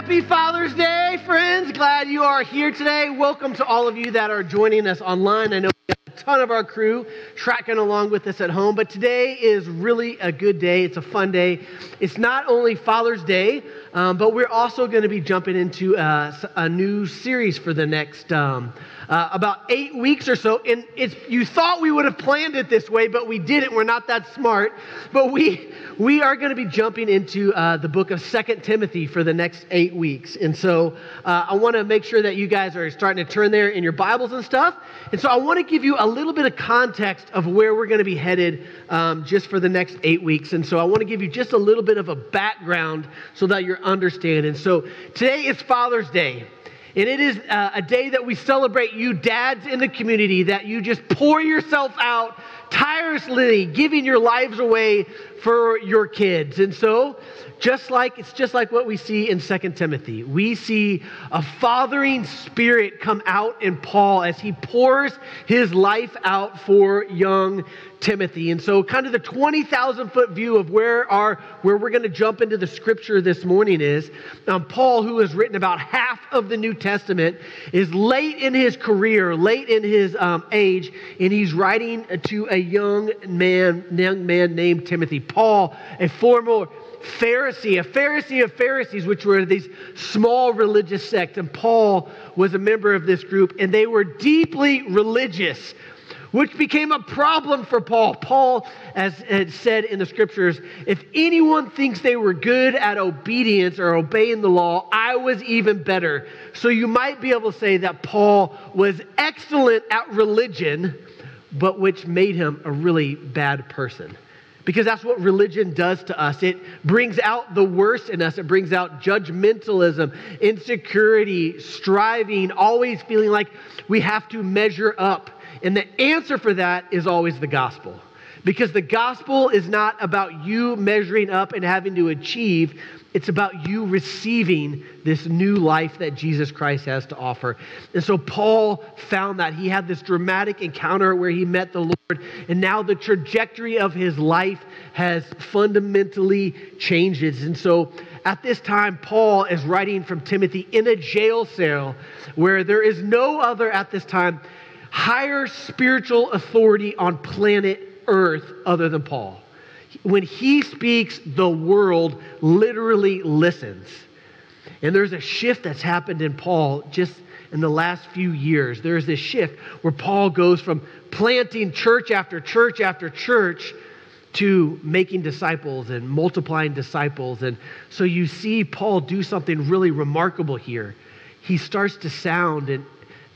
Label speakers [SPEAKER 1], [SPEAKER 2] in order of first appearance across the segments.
[SPEAKER 1] Happy Father's Day, friends. Glad you are here today. Welcome to all of you that are joining us online. I know we have a ton of our crew tracking along with us at home, but today is really a good day. It's a fun day. It's not only Father's Day, um, but we're also going to be jumping into uh, a new series for the next um, uh, about eight weeks or so. And it's you thought we would have planned it this way, but we didn't. We're not that smart. But we we are going to be jumping into uh, the book of Second Timothy for the next eight weeks. And so uh, I want to make sure that you guys are starting to turn there in your Bibles and stuff. And so I want to give you a little bit of context of where we're going to be headed um, just for the next eight weeks. And so I want to give you just a little bit of a background so that you're understanding. So today is Father's Day. And it is uh, a day that we celebrate you, dads in the community, that you just pour yourself out tirelessly, giving your lives away for your kids. And so, just like it's just like what we see in Second Timothy. We see a fathering spirit come out in Paul as he pours his life out for young Timothy. And so kind of the 20,000 foot view of where our where we're going to jump into the scripture this morning is um, Paul who has written about half of the New Testament is late in his career, late in his um, age, and he's writing to a young man, young man named Timothy. Paul, a former Pharisee, a Pharisee of Pharisees, which were these small religious sects. And Paul was a member of this group, and they were deeply religious, which became a problem for Paul. Paul, as it said in the scriptures, if anyone thinks they were good at obedience or obeying the law, I was even better. So you might be able to say that Paul was excellent at religion, but which made him a really bad person because that's what religion does to us. It brings out the worst in us. It brings out judgmentalism, insecurity, striving, always feeling like we have to measure up. And the answer for that is always the gospel. Because the gospel is not about you measuring up and having to achieve, it's about you receiving this new life that Jesus Christ has to offer. And so Paul found that he had this dramatic encounter where he met the Lord, and now the trajectory of his life has fundamentally changed. And so at this time, Paul is writing from Timothy in a jail cell where there is no other at this time higher spiritual authority on planet Earth other than Paul when he speaks, the world literally listens. And there's a shift that's happened in Paul just in the last few years. There's this shift where Paul goes from planting church after church after church to making disciples and multiplying disciples. And so you see Paul do something really remarkable here. He starts to sound and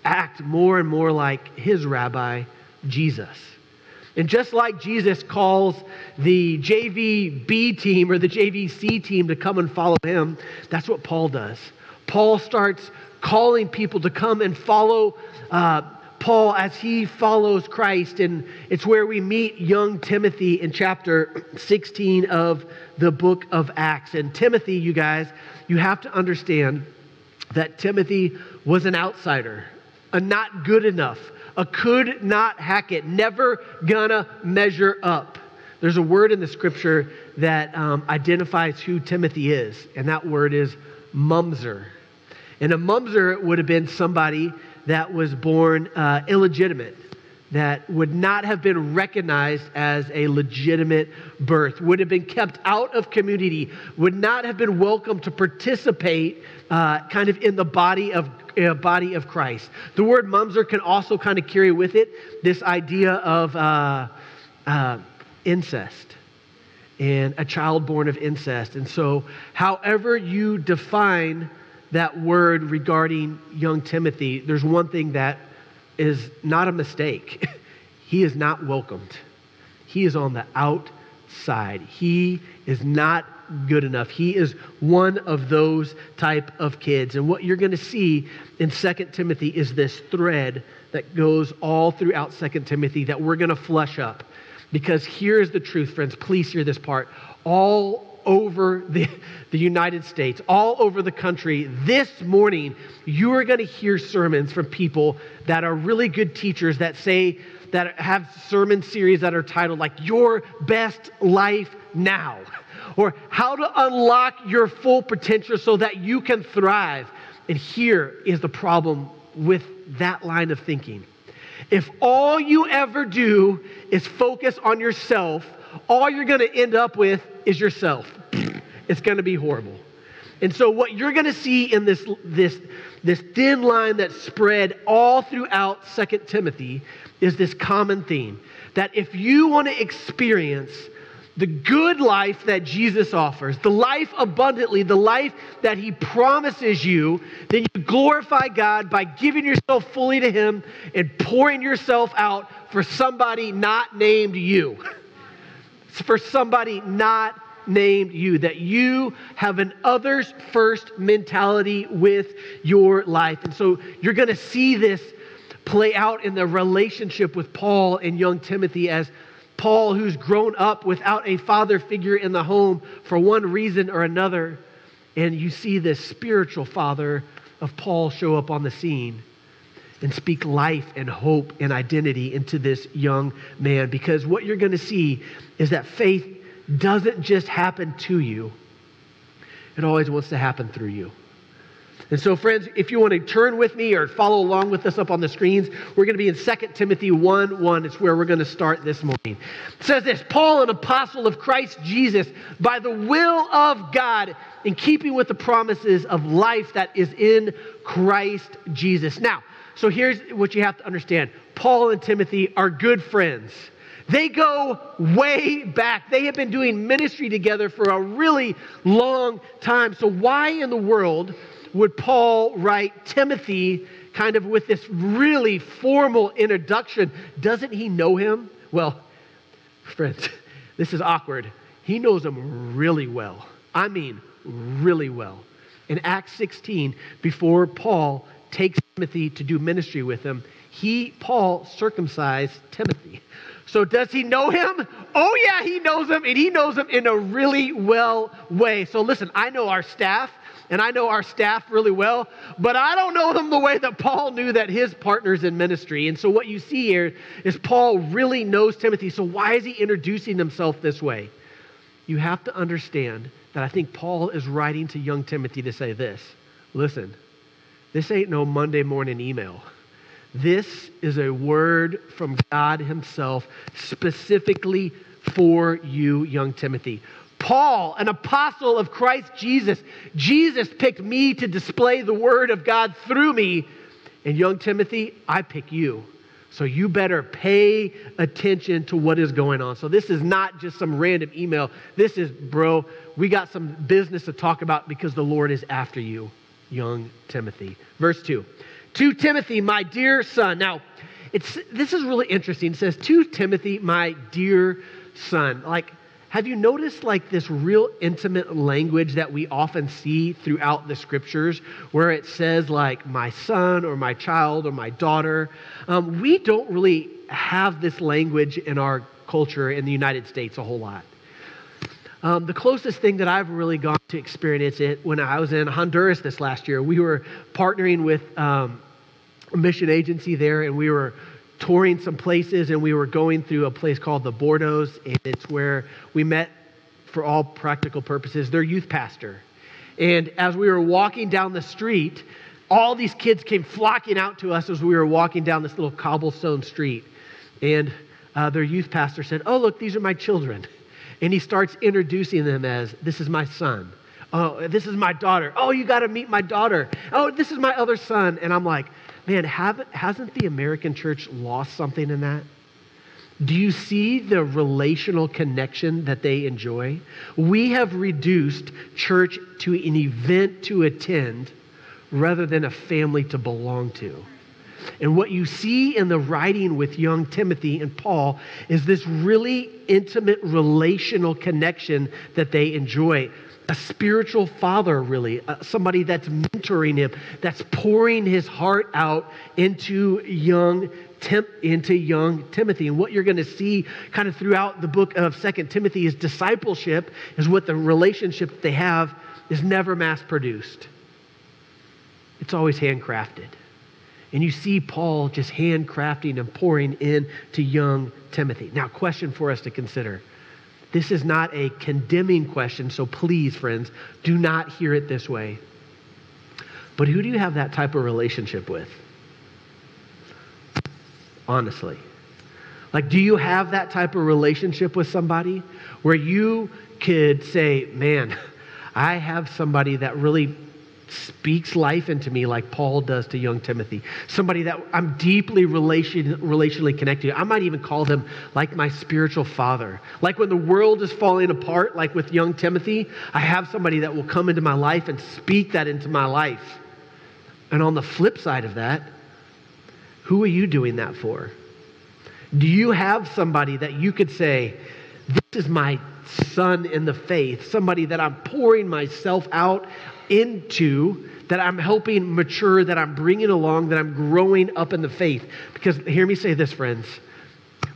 [SPEAKER 1] act more and more like his rabbi, Jesus. And just like Jesus calls the JVB team or the JVC team to come and follow him, that's what Paul does. Paul starts calling people to come and follow uh, Paul as he follows Christ. And it's where we meet young Timothy in chapter 16 of the book of Acts. And Timothy, you guys, you have to understand that Timothy was an outsider, a not good enough a could not hack it, never gonna measure up. There's a word in the scripture that um, identifies who Timothy is, and that word is mumser. And a mumser would have been somebody that was born uh, illegitimate, that would not have been recognized as a legitimate birth, would have been kept out of community, would not have been welcome to participate uh, kind of in the body of uh, body of Christ. The word mumser can also kind of carry with it this idea of uh, uh, incest and a child born of incest. And so, however you define that word regarding young Timothy, there's one thing that is not a mistake. he is not welcomed. He is on the outside. He is not good enough. He is one of those type of kids. And what you're going to see in 2 Timothy is this thread that goes all throughout 2 Timothy that we're going to flush up. Because here's the truth, friends. Please hear this part. All over the, the United States, all over the country, this morning, you are going to hear sermons from people that are really good teachers that say, that have sermon series that are titled like Your Best Life Now or how to unlock your full potential so that you can thrive. And here is the problem with that line of thinking. If all you ever do is focus on yourself, all you're going to end up with is yourself. It's going to be horrible. And so, what you're going to see in this, this, this thin line that's spread all throughout Second Timothy is this common theme that if you want to experience the good life that Jesus offers, the life abundantly, the life that he promises you, then you glorify God by giving yourself fully to him and pouring yourself out for somebody not named you. for somebody not named you, that you have an others first mentality with your life. And so you're going to see this play out in the relationship with Paul and young Timothy as Paul, who's grown up without a father figure in the home for one reason or another. And you see this spiritual father of Paul show up on the scene and speak life and hope and identity into this young man. Because what you're going to see is that faith doesn't just happen to you, it always wants to happen through you. And so, friends, if you want to turn with me or follow along with us up on the screens, we're going to be in 2 Timothy 1 1. It's where we're going to start this morning. It says this Paul, an apostle of Christ Jesus, by the will of God, in keeping with the promises of life that is in Christ Jesus. Now, so here's what you have to understand Paul and Timothy are good friends. They go way back. They have been doing ministry together for a really long time. So, why in the world would Paul write Timothy kind of with this really formal introduction? Doesn't he know him? Well, friends, this is awkward. He knows him really well. I mean, really well. In Acts 16, before Paul takes Timothy to do ministry with him, he, Paul, circumcised Timothy. So does he know him? Oh, yeah, he knows him, and he knows him in a really well way. So listen, I know our staff and I know our staff really well, but I don't know them the way that Paul knew that his partners in ministry. And so what you see here is Paul really knows Timothy. So why is he introducing himself this way? You have to understand that I think Paul is writing to young Timothy to say this listen, this ain't no Monday morning email. This is a word from God Himself specifically for you, young Timothy. Paul, an apostle of Christ Jesus. Jesus picked me to display the word of God through me. And young Timothy, I pick you. So you better pay attention to what is going on. So this is not just some random email. This is, bro, we got some business to talk about because the Lord is after you, young Timothy. Verse 2. To Timothy, my dear son. Now, it's this is really interesting. It says, To Timothy, my dear son. Like, have you noticed like this real intimate language that we often see throughout the scriptures where it says like my son or my child or my daughter? Um, we don't really have this language in our culture in the United States a whole lot. Um, the closest thing that I've really gone to experience it when I was in Honduras this last year, we were partnering with um, a mission agency there, and we were touring some places, and we were going through a place called the Bordos, and it's where we met, for all practical purposes, their youth pastor. And as we were walking down the street, all these kids came flocking out to us as we were walking down this little cobblestone street. And uh, their youth pastor said, Oh, look, these are my children. And he starts introducing them as, This is my son. Oh, this is my daughter. Oh, you got to meet my daughter. Oh, this is my other son. And I'm like, man, hasn't the American church lost something in that? Do you see the relational connection that they enjoy? We have reduced church to an event to attend rather than a family to belong to. And what you see in the writing with young Timothy and Paul is this really intimate relational connection that they enjoy a spiritual father, really, uh, somebody that's mentoring him, that's pouring his heart out into young Tim, into young Timothy. And what you're going to see kind of throughout the book of Second Timothy is discipleship, is what the relationship they have is never mass produced. It's always handcrafted. And you see Paul just handcrafting and pouring in to young Timothy. Now, question for us to consider This is not a condemning question, so please, friends, do not hear it this way. But who do you have that type of relationship with? Honestly. Like, do you have that type of relationship with somebody where you could say, man, I have somebody that really speaks life into me like Paul does to young Timothy. Somebody that I'm deeply relation, relationally connected to. I might even call them like my spiritual father. Like when the world is falling apart, like with young Timothy, I have somebody that will come into my life and speak that into my life. And on the flip side of that, who are you doing that for? Do you have somebody that you could say, This is my son in the faith, somebody that I'm pouring myself out into, that I'm helping mature, that I'm bringing along, that I'm growing up in the faith? Because hear me say this, friends.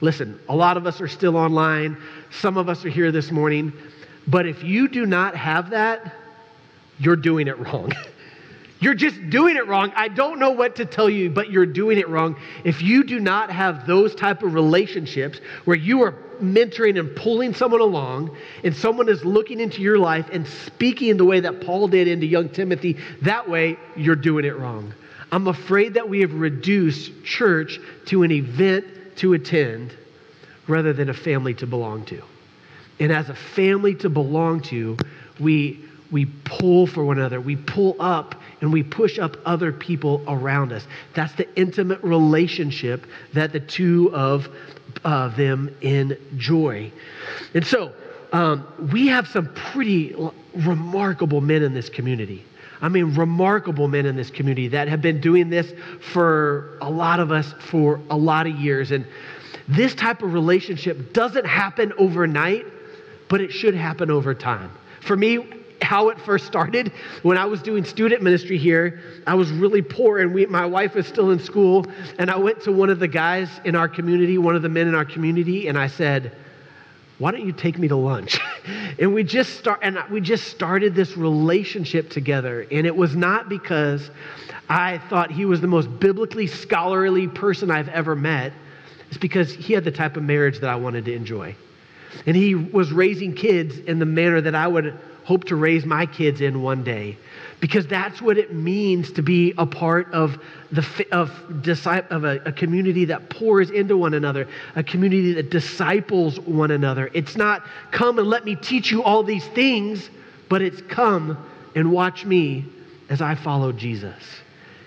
[SPEAKER 1] Listen, a lot of us are still online, some of us are here this morning, but if you do not have that, you're doing it wrong. You're just doing it wrong. I don't know what to tell you, but you're doing it wrong. If you do not have those type of relationships where you are mentoring and pulling someone along and someone is looking into your life and speaking the way that Paul did into young Timothy, that way you're doing it wrong. I'm afraid that we have reduced church to an event to attend rather than a family to belong to. And as a family to belong to, we we pull for one another. We pull up and we push up other people around us. That's the intimate relationship that the two of uh, them enjoy. And so, um, we have some pretty remarkable men in this community. I mean, remarkable men in this community that have been doing this for a lot of us for a lot of years. And this type of relationship doesn't happen overnight, but it should happen over time. For me, how it first started. When I was doing student ministry here, I was really poor, and we, my wife was still in school. And I went to one of the guys in our community, one of the men in our community, and I said, "Why don't you take me to lunch?" and we just start, and we just started this relationship together. And it was not because I thought he was the most biblically scholarly person I've ever met. It's because he had the type of marriage that I wanted to enjoy. And he was raising kids in the manner that I would hope to raise my kids in one day. Because that's what it means to be a part of the of, of a, a, community that pours into one another a community that disciples one another. It's not come and let me teach you all these things but it's come and watch me as i follow jesus.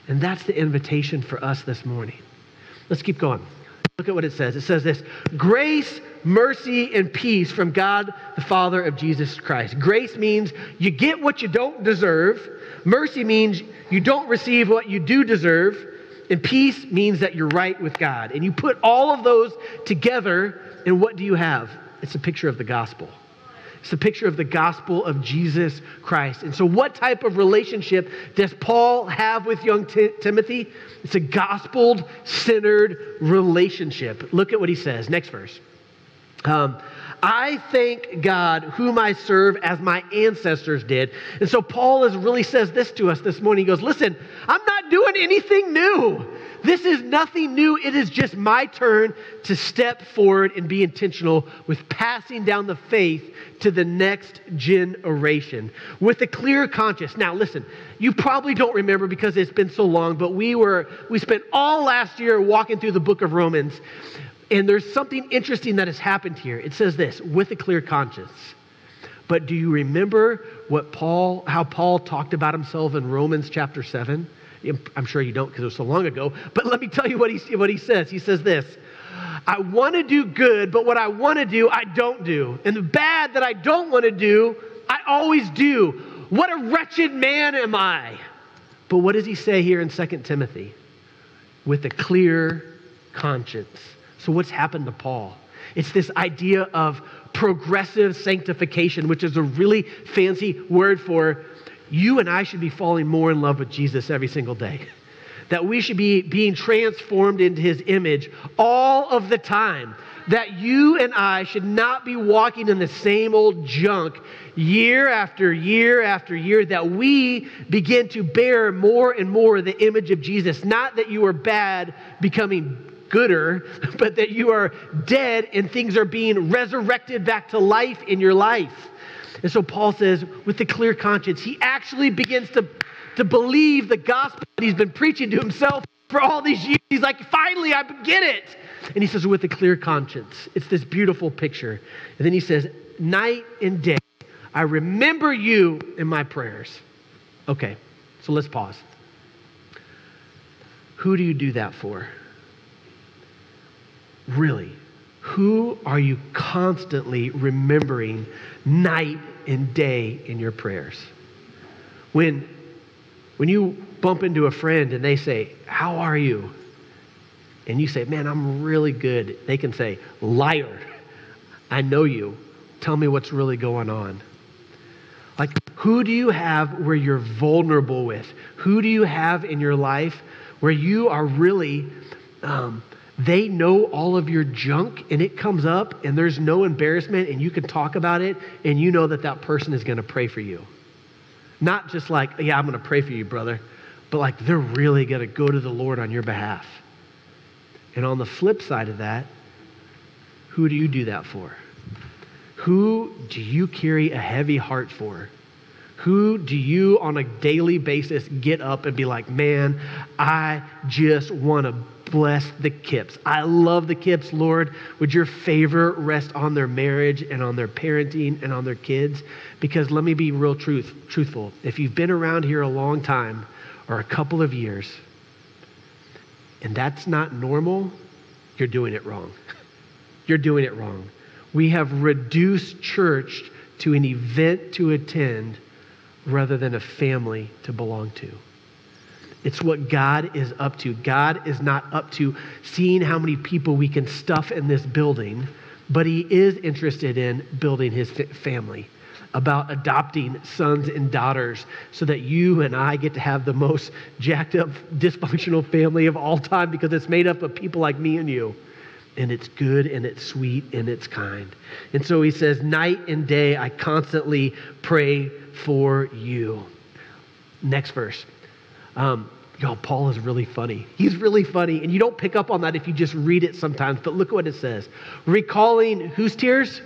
[SPEAKER 1] And that's the invitation for us this morning. Let's keep going look at what it says it says this grace mercy and peace from God the Father of Jesus Christ. Grace means you get what you don't deserve, mercy means you don't receive what you do deserve, and peace means that you're right with God. And you put all of those together, and what do you have? It's a picture of the gospel. It's a picture of the gospel of Jesus Christ. And so, what type of relationship does Paul have with young T- Timothy? It's a gospel centered relationship. Look at what he says. Next verse. Um, I thank God, whom I serve as my ancestors did. And so Paul is, really says this to us this morning. He goes, Listen, I'm not doing anything new. This is nothing new. It is just my turn to step forward and be intentional with passing down the faith to the next generation with a clear conscience. Now, listen, you probably don't remember because it's been so long, but we were we spent all last year walking through the book of Romans. And there's something interesting that has happened here. It says this with a clear conscience. But do you remember what Paul, how Paul talked about himself in Romans chapter 7? I'm sure you don't because it was so long ago. But let me tell you what he, what he says. He says this I want to do good, but what I want to do, I don't do. And the bad that I don't want to do, I always do. What a wretched man am I. But what does he say here in 2 Timothy? With a clear conscience. So, what's happened to Paul? It's this idea of progressive sanctification, which is a really fancy word for you and I should be falling more in love with Jesus every single day. That we should be being transformed into his image all of the time. That you and I should not be walking in the same old junk year after year after year. That we begin to bear more and more the image of Jesus. Not that you are bad becoming gooder, but that you are dead and things are being resurrected back to life in your life. And so Paul says, with a clear conscience, he actually begins to, to believe the gospel that he's been preaching to himself for all these years. He's like, finally, I get it. And he says, with a clear conscience. It's this beautiful picture. And then he says, night and day, I remember you in my prayers. Okay, so let's pause. Who do you do that for? Really? Who are you constantly remembering night and day in your prayers? When, when you bump into a friend and they say, How are you? And you say, Man, I'm really good. They can say, Liar, I know you. Tell me what's really going on. Like, who do you have where you're vulnerable with? Who do you have in your life where you are really, um, they know all of your junk and it comes up and there's no embarrassment and you can talk about it and you know that that person is going to pray for you. Not just like, yeah, I'm going to pray for you, brother, but like they're really going to go to the Lord on your behalf. And on the flip side of that, who do you do that for? Who do you carry a heavy heart for? Who do you on a daily basis get up and be like, man, I just want to bless the Kips. I love the Kips, Lord. Would your favor rest on their marriage and on their parenting and on their kids? Because let me be real truth, truthful. If you've been around here a long time or a couple of years, and that's not normal, you're doing it wrong. You're doing it wrong. We have reduced church to an event to attend rather than a family to belong to. It's what God is up to. God is not up to seeing how many people we can stuff in this building, but He is interested in building His family, about adopting sons and daughters so that you and I get to have the most jacked up, dysfunctional family of all time because it's made up of people like me and you and it's good and it's sweet and it's kind. And so he says, Night and day, I constantly pray for you. Next verse. Um, y'all, Paul is really funny. He's really funny, and you don't pick up on that if you just read it sometimes, but look at what it says. Recalling whose tears?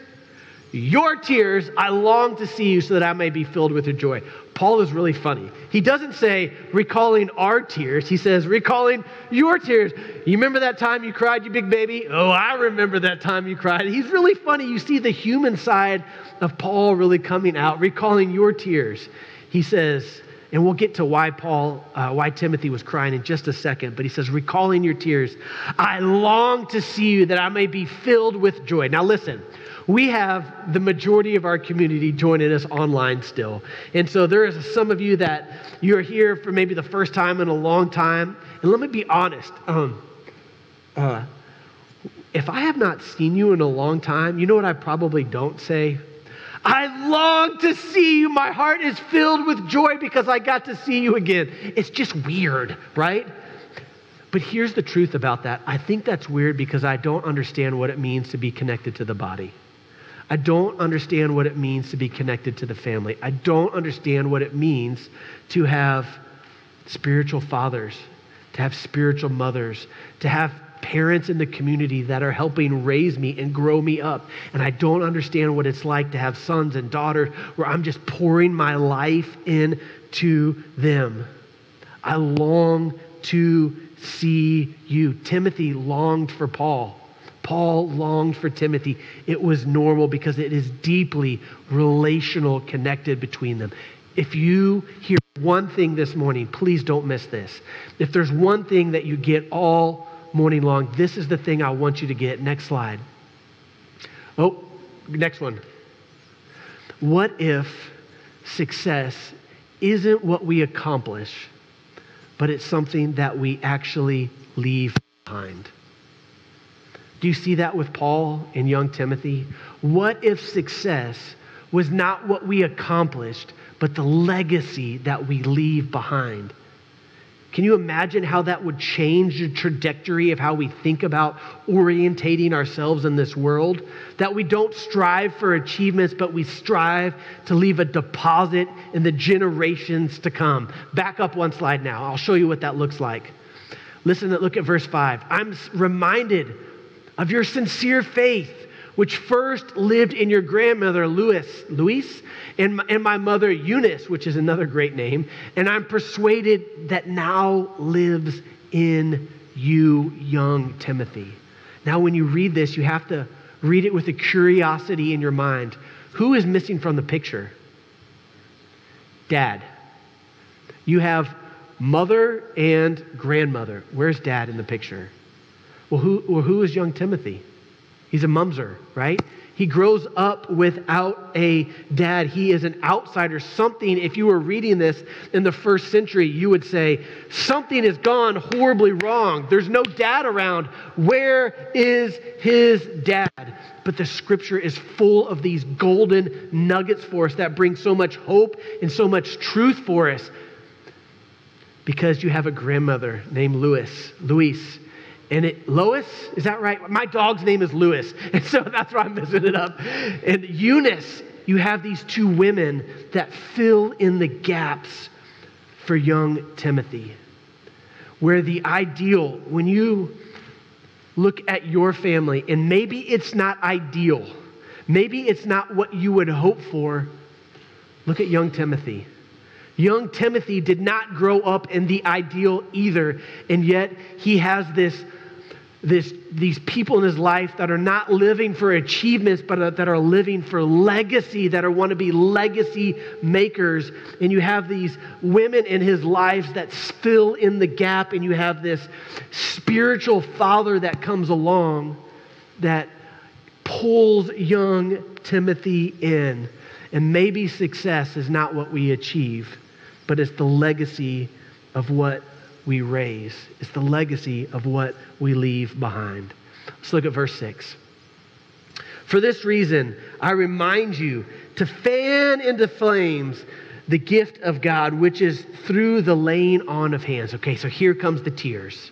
[SPEAKER 1] Your tears, I long to see you so that I may be filled with your joy. Paul is really funny. He doesn't say recalling our tears, he says recalling your tears. You remember that time you cried, you big baby? Oh, I remember that time you cried. He's really funny. You see the human side of Paul really coming out, recalling your tears. He says, and we'll get to why Paul, uh, why Timothy was crying in just a second, but he says, recalling your tears, I long to see you that I may be filled with joy. Now, listen, we have the majority of our community joining us online still. And so there is some of you that you're here for maybe the first time in a long time. And let me be honest. Um, uh, if I have not seen you in a long time, you know what I probably don't say? I long to see you. My heart is filled with joy because I got to see you again. It's just weird, right? But here's the truth about that. I think that's weird because I don't understand what it means to be connected to the body. I don't understand what it means to be connected to the family. I don't understand what it means to have spiritual fathers, to have spiritual mothers, to have parents in the community that are helping raise me and grow me up. And I don't understand what it's like to have sons and daughters where I'm just pouring my life into them. I long to see you. Timothy longed for Paul. Paul longed for Timothy. It was normal because it is deeply relational connected between them. If you hear one thing this morning, please don't miss this. If there's one thing that you get all morning long, this is the thing I want you to get. Next slide. Oh, next one. What if success isn't what we accomplish, but it's something that we actually leave behind? Do you see that with Paul and young Timothy? What if success was not what we accomplished, but the legacy that we leave behind? Can you imagine how that would change the trajectory of how we think about orientating ourselves in this world? That we don't strive for achievements, but we strive to leave a deposit in the generations to come. Back up one slide now. I'll show you what that looks like. Listen, look at verse 5. I'm reminded of your sincere faith, which first lived in your grandmother, Louis, Louise, and and my mother, Eunice, which is another great name, and I'm persuaded that now lives in you, young Timothy. Now, when you read this, you have to read it with a curiosity in your mind. Who is missing from the picture? Dad. You have mother and grandmother. Where's dad in the picture? Well, who, well, who is young Timothy? He's a mumser, right? He grows up without a dad. He is an outsider. Something, if you were reading this in the first century, you would say, something has gone horribly wrong. There's no dad around. Where is his dad? But the scripture is full of these golden nuggets for us that bring so much hope and so much truth for us. Because you have a grandmother named Louis, Louise and it, Lois, is that right? My dog's name is Lewis, and so that's why I'm messing it up. And Eunice, you have these two women that fill in the gaps for young Timothy. Where the ideal, when you look at your family, and maybe it's not ideal, maybe it's not what you would hope for, look at young Timothy. Young Timothy did not grow up in the ideal either, and yet he has this this, these people in his life that are not living for achievements, but that are living for legacy, that are want to be legacy makers. And you have these women in his lives that fill in the gap, and you have this spiritual father that comes along that pulls young Timothy in. And maybe success is not what we achieve, but it's the legacy of what we raise. It's the legacy of what we leave behind. Let's look at verse 6. For this reason, I remind you to fan into flames the gift of God, which is through the laying on of hands. Okay, so here comes the tears.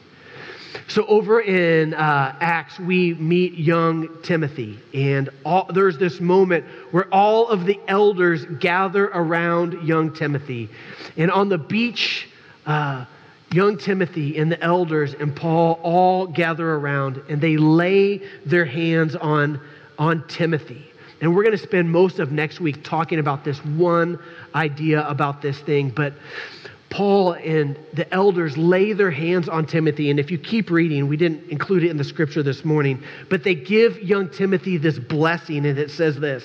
[SPEAKER 1] So over in uh, Acts, we meet young Timothy, and all, there's this moment where all of the elders gather around young Timothy. And on the beach, uh, young Timothy and the elders and Paul all gather around and they lay their hands on, on Timothy. And we're going to spend most of next week talking about this one idea about this thing. But Paul and the elders lay their hands on Timothy. And if you keep reading, we didn't include it in the scripture this morning, but they give young Timothy this blessing, and it says this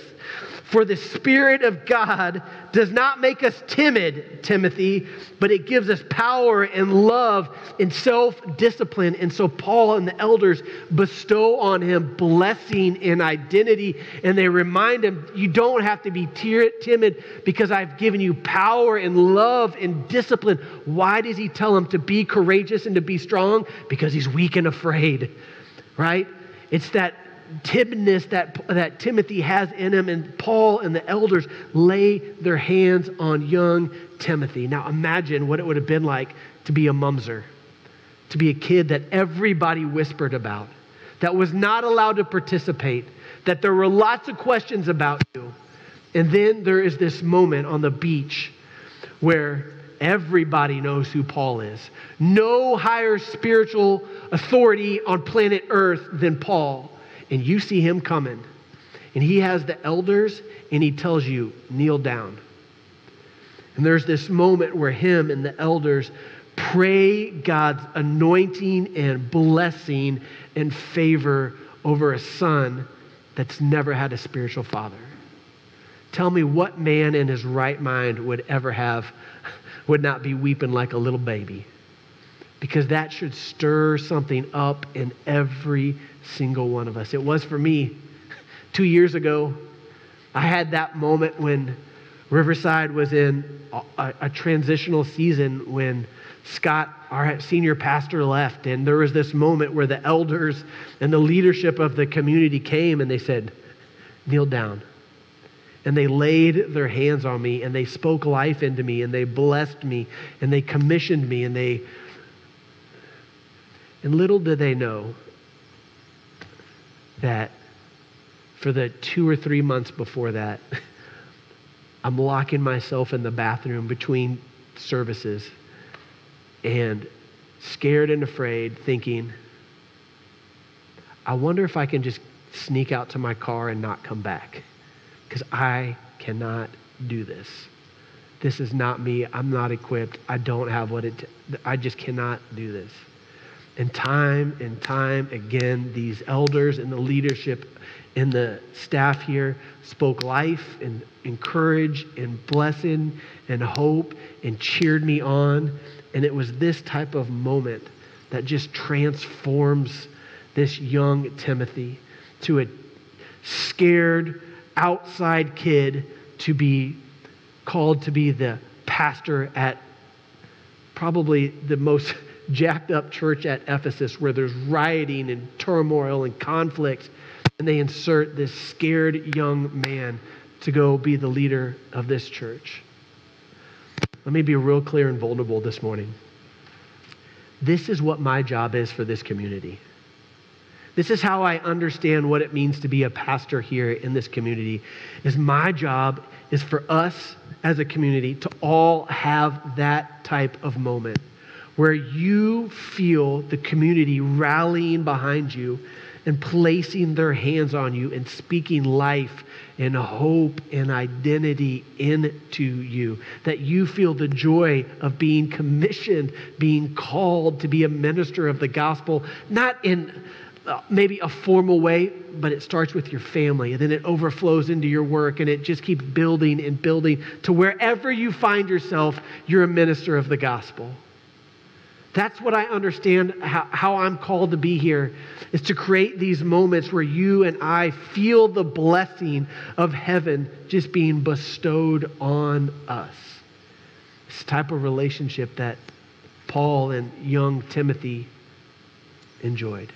[SPEAKER 1] for the Spirit of God does not make us timid, Timothy, but it gives us power and love and self discipline. And so Paul and the elders bestow on him blessing and identity. And they remind him, You don't have to be timid because I've given you power and love and discipline. Why does he tell him to be courageous and to be strong? Because he's weak and afraid, right? It's that timidness that, that Timothy has in him, and Paul and the elders lay their hands on young Timothy. Now imagine what it would have been like to be a mumser, to be a kid that everybody whispered about, that was not allowed to participate, that there were lots of questions about you. And then there is this moment on the beach where everybody knows who Paul is. No higher spiritual authority on planet Earth than Paul and you see him coming, and he has the elders, and he tells you, kneel down. And there's this moment where him and the elders pray God's anointing and blessing and favor over a son that's never had a spiritual father. Tell me what man in his right mind would ever have, would not be weeping like a little baby because that should stir something up in every single one of us. It was for me two years ago. I had that moment when Riverside was in a, a, transitional season when Scott, our senior pastor, left. And there was this moment where the elders and the leadership of the community came and they said, Kneel down. And they laid their hands on me and they spoke life into me and they blessed me and they commissioned me and they and little did they know that for the two or three months before that, I'm locking myself in the bathroom between services and scared and afraid, thinking, I wonder if I can just sneak out to my car and not come back because I cannot do this. This is not me. I'm not equipped. I don't have what it, t- I just cannot do this. And time and time again, these elders and the leadership and the staff here spoke life and encourage and blessing and hope and cheered me on. And it was this type of moment that just transforms this young Timothy to a scared outside kid to be called to be the pastor at probably the most jacked up church at Ephesus where there's rioting and turmoil and conflict. And they insert this scared young man to go be the leader of this church. Let me be real clear and vulnerable this morning. This is what my job is for this community. This is how I understand what it means to be a pastor here in this community. Is my job is for us as a community to all have that type of moment where you feel the community rallying behind you and placing their hands on you and speaking life and hope and identity into you. That you feel the joy of being commissioned, being called to be a minister of the gospel, not in uh, maybe a formal way, but it starts with your family and then it overflows into your work and it just keeps building and building to wherever you find yourself, you're a minister of the gospel. That's what I understand how, how, I'm called to be here is to create these moments where you and I feel the blessing of heaven just being bestowed on us. This type of relationship that Paul and young Timothy enjoyed.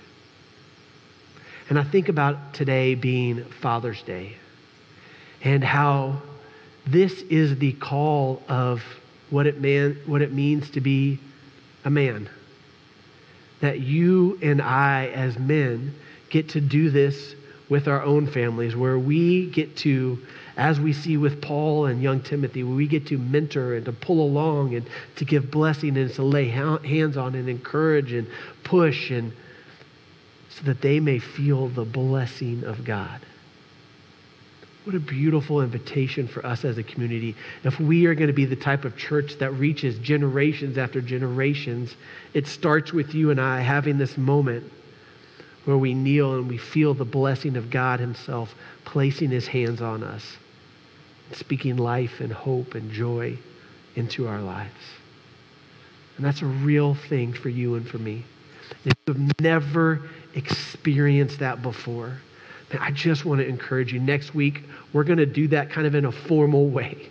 [SPEAKER 1] And I think about today being Father's Day and how this is the call of what it, man, what it means to be a man. That you and I, as men, get to do this with our own families, where we get to, as we see with Paul and young Timothy, where we get to mentor and to pull along and to give blessing and to lay hands on and encourage and push and so that they may feel the blessing of God. What a beautiful invitation for us as a community. If we are going to be the type of church that reaches generations after generations, it starts with you and I having this moment where we kneel and we feel the blessing of God Himself placing His hands on us, speaking life and hope and joy into our lives. And that's a real thing for you and for me. If you've never experienced that before, I just want to encourage you. Next week, we're going to do that kind of in a formal way.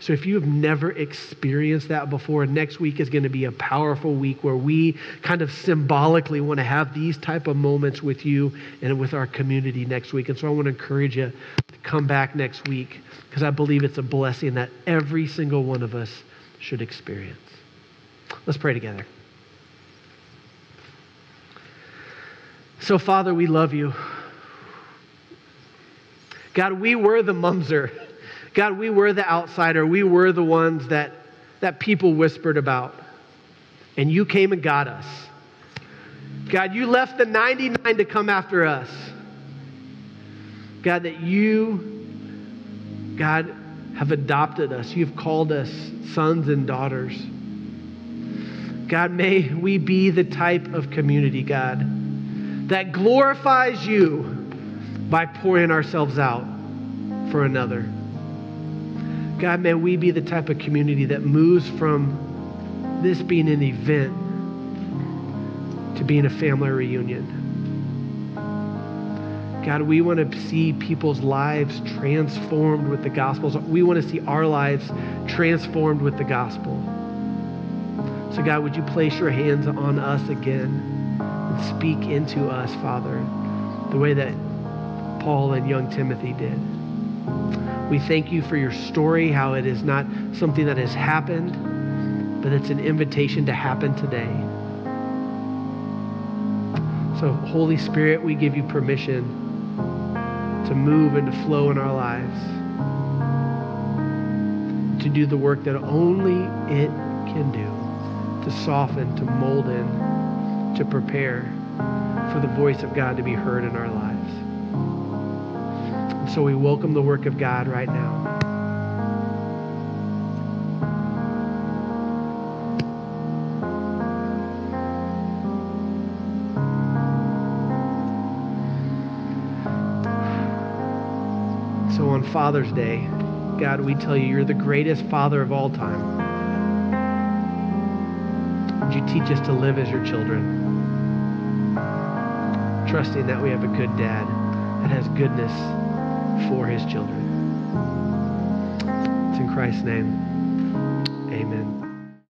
[SPEAKER 1] So if you have never experienced that before, next week is going to be a powerful week where we kind of symbolically want to have these type of moments with you and with our community next week. And so I want to encourage you to come back next week because I believe it's a blessing that every single one of us should experience. Let's pray together. So, Father, we love you. God, we were the mumser. God, we were the outsider. We were the ones that, that people whispered about. And you came and got us. God, you left the 99 to come after us. God, that you, God, have adopted us. You've called us sons and daughters. God, may we be the type of community, God, that glorifies you by pouring ourselves out for another. God, may we be the type of community that moves from this being an event to being a family reunion. God, we want to see people's lives transformed with the gospel. We want to see our lives transformed with the gospel. So, God, would you place your hands on us again and speak into us, Father, the way that Paul and young Timothy did. We thank you for your story, how it is not something that has happened, but it's an invitation to happen today. So, Holy Spirit, we give you permission to move and to flow in our lives, to do the work that only it can do, to soften, to mold in, to prepare for the voice of God to be heard in our lives. So we welcome the work of God right now. So on Father's Day, God, we tell you, you're the greatest Father of all time. Would you teach us to live as your children, trusting that we have a good dad that has goodness for his children. It's in Christ's name.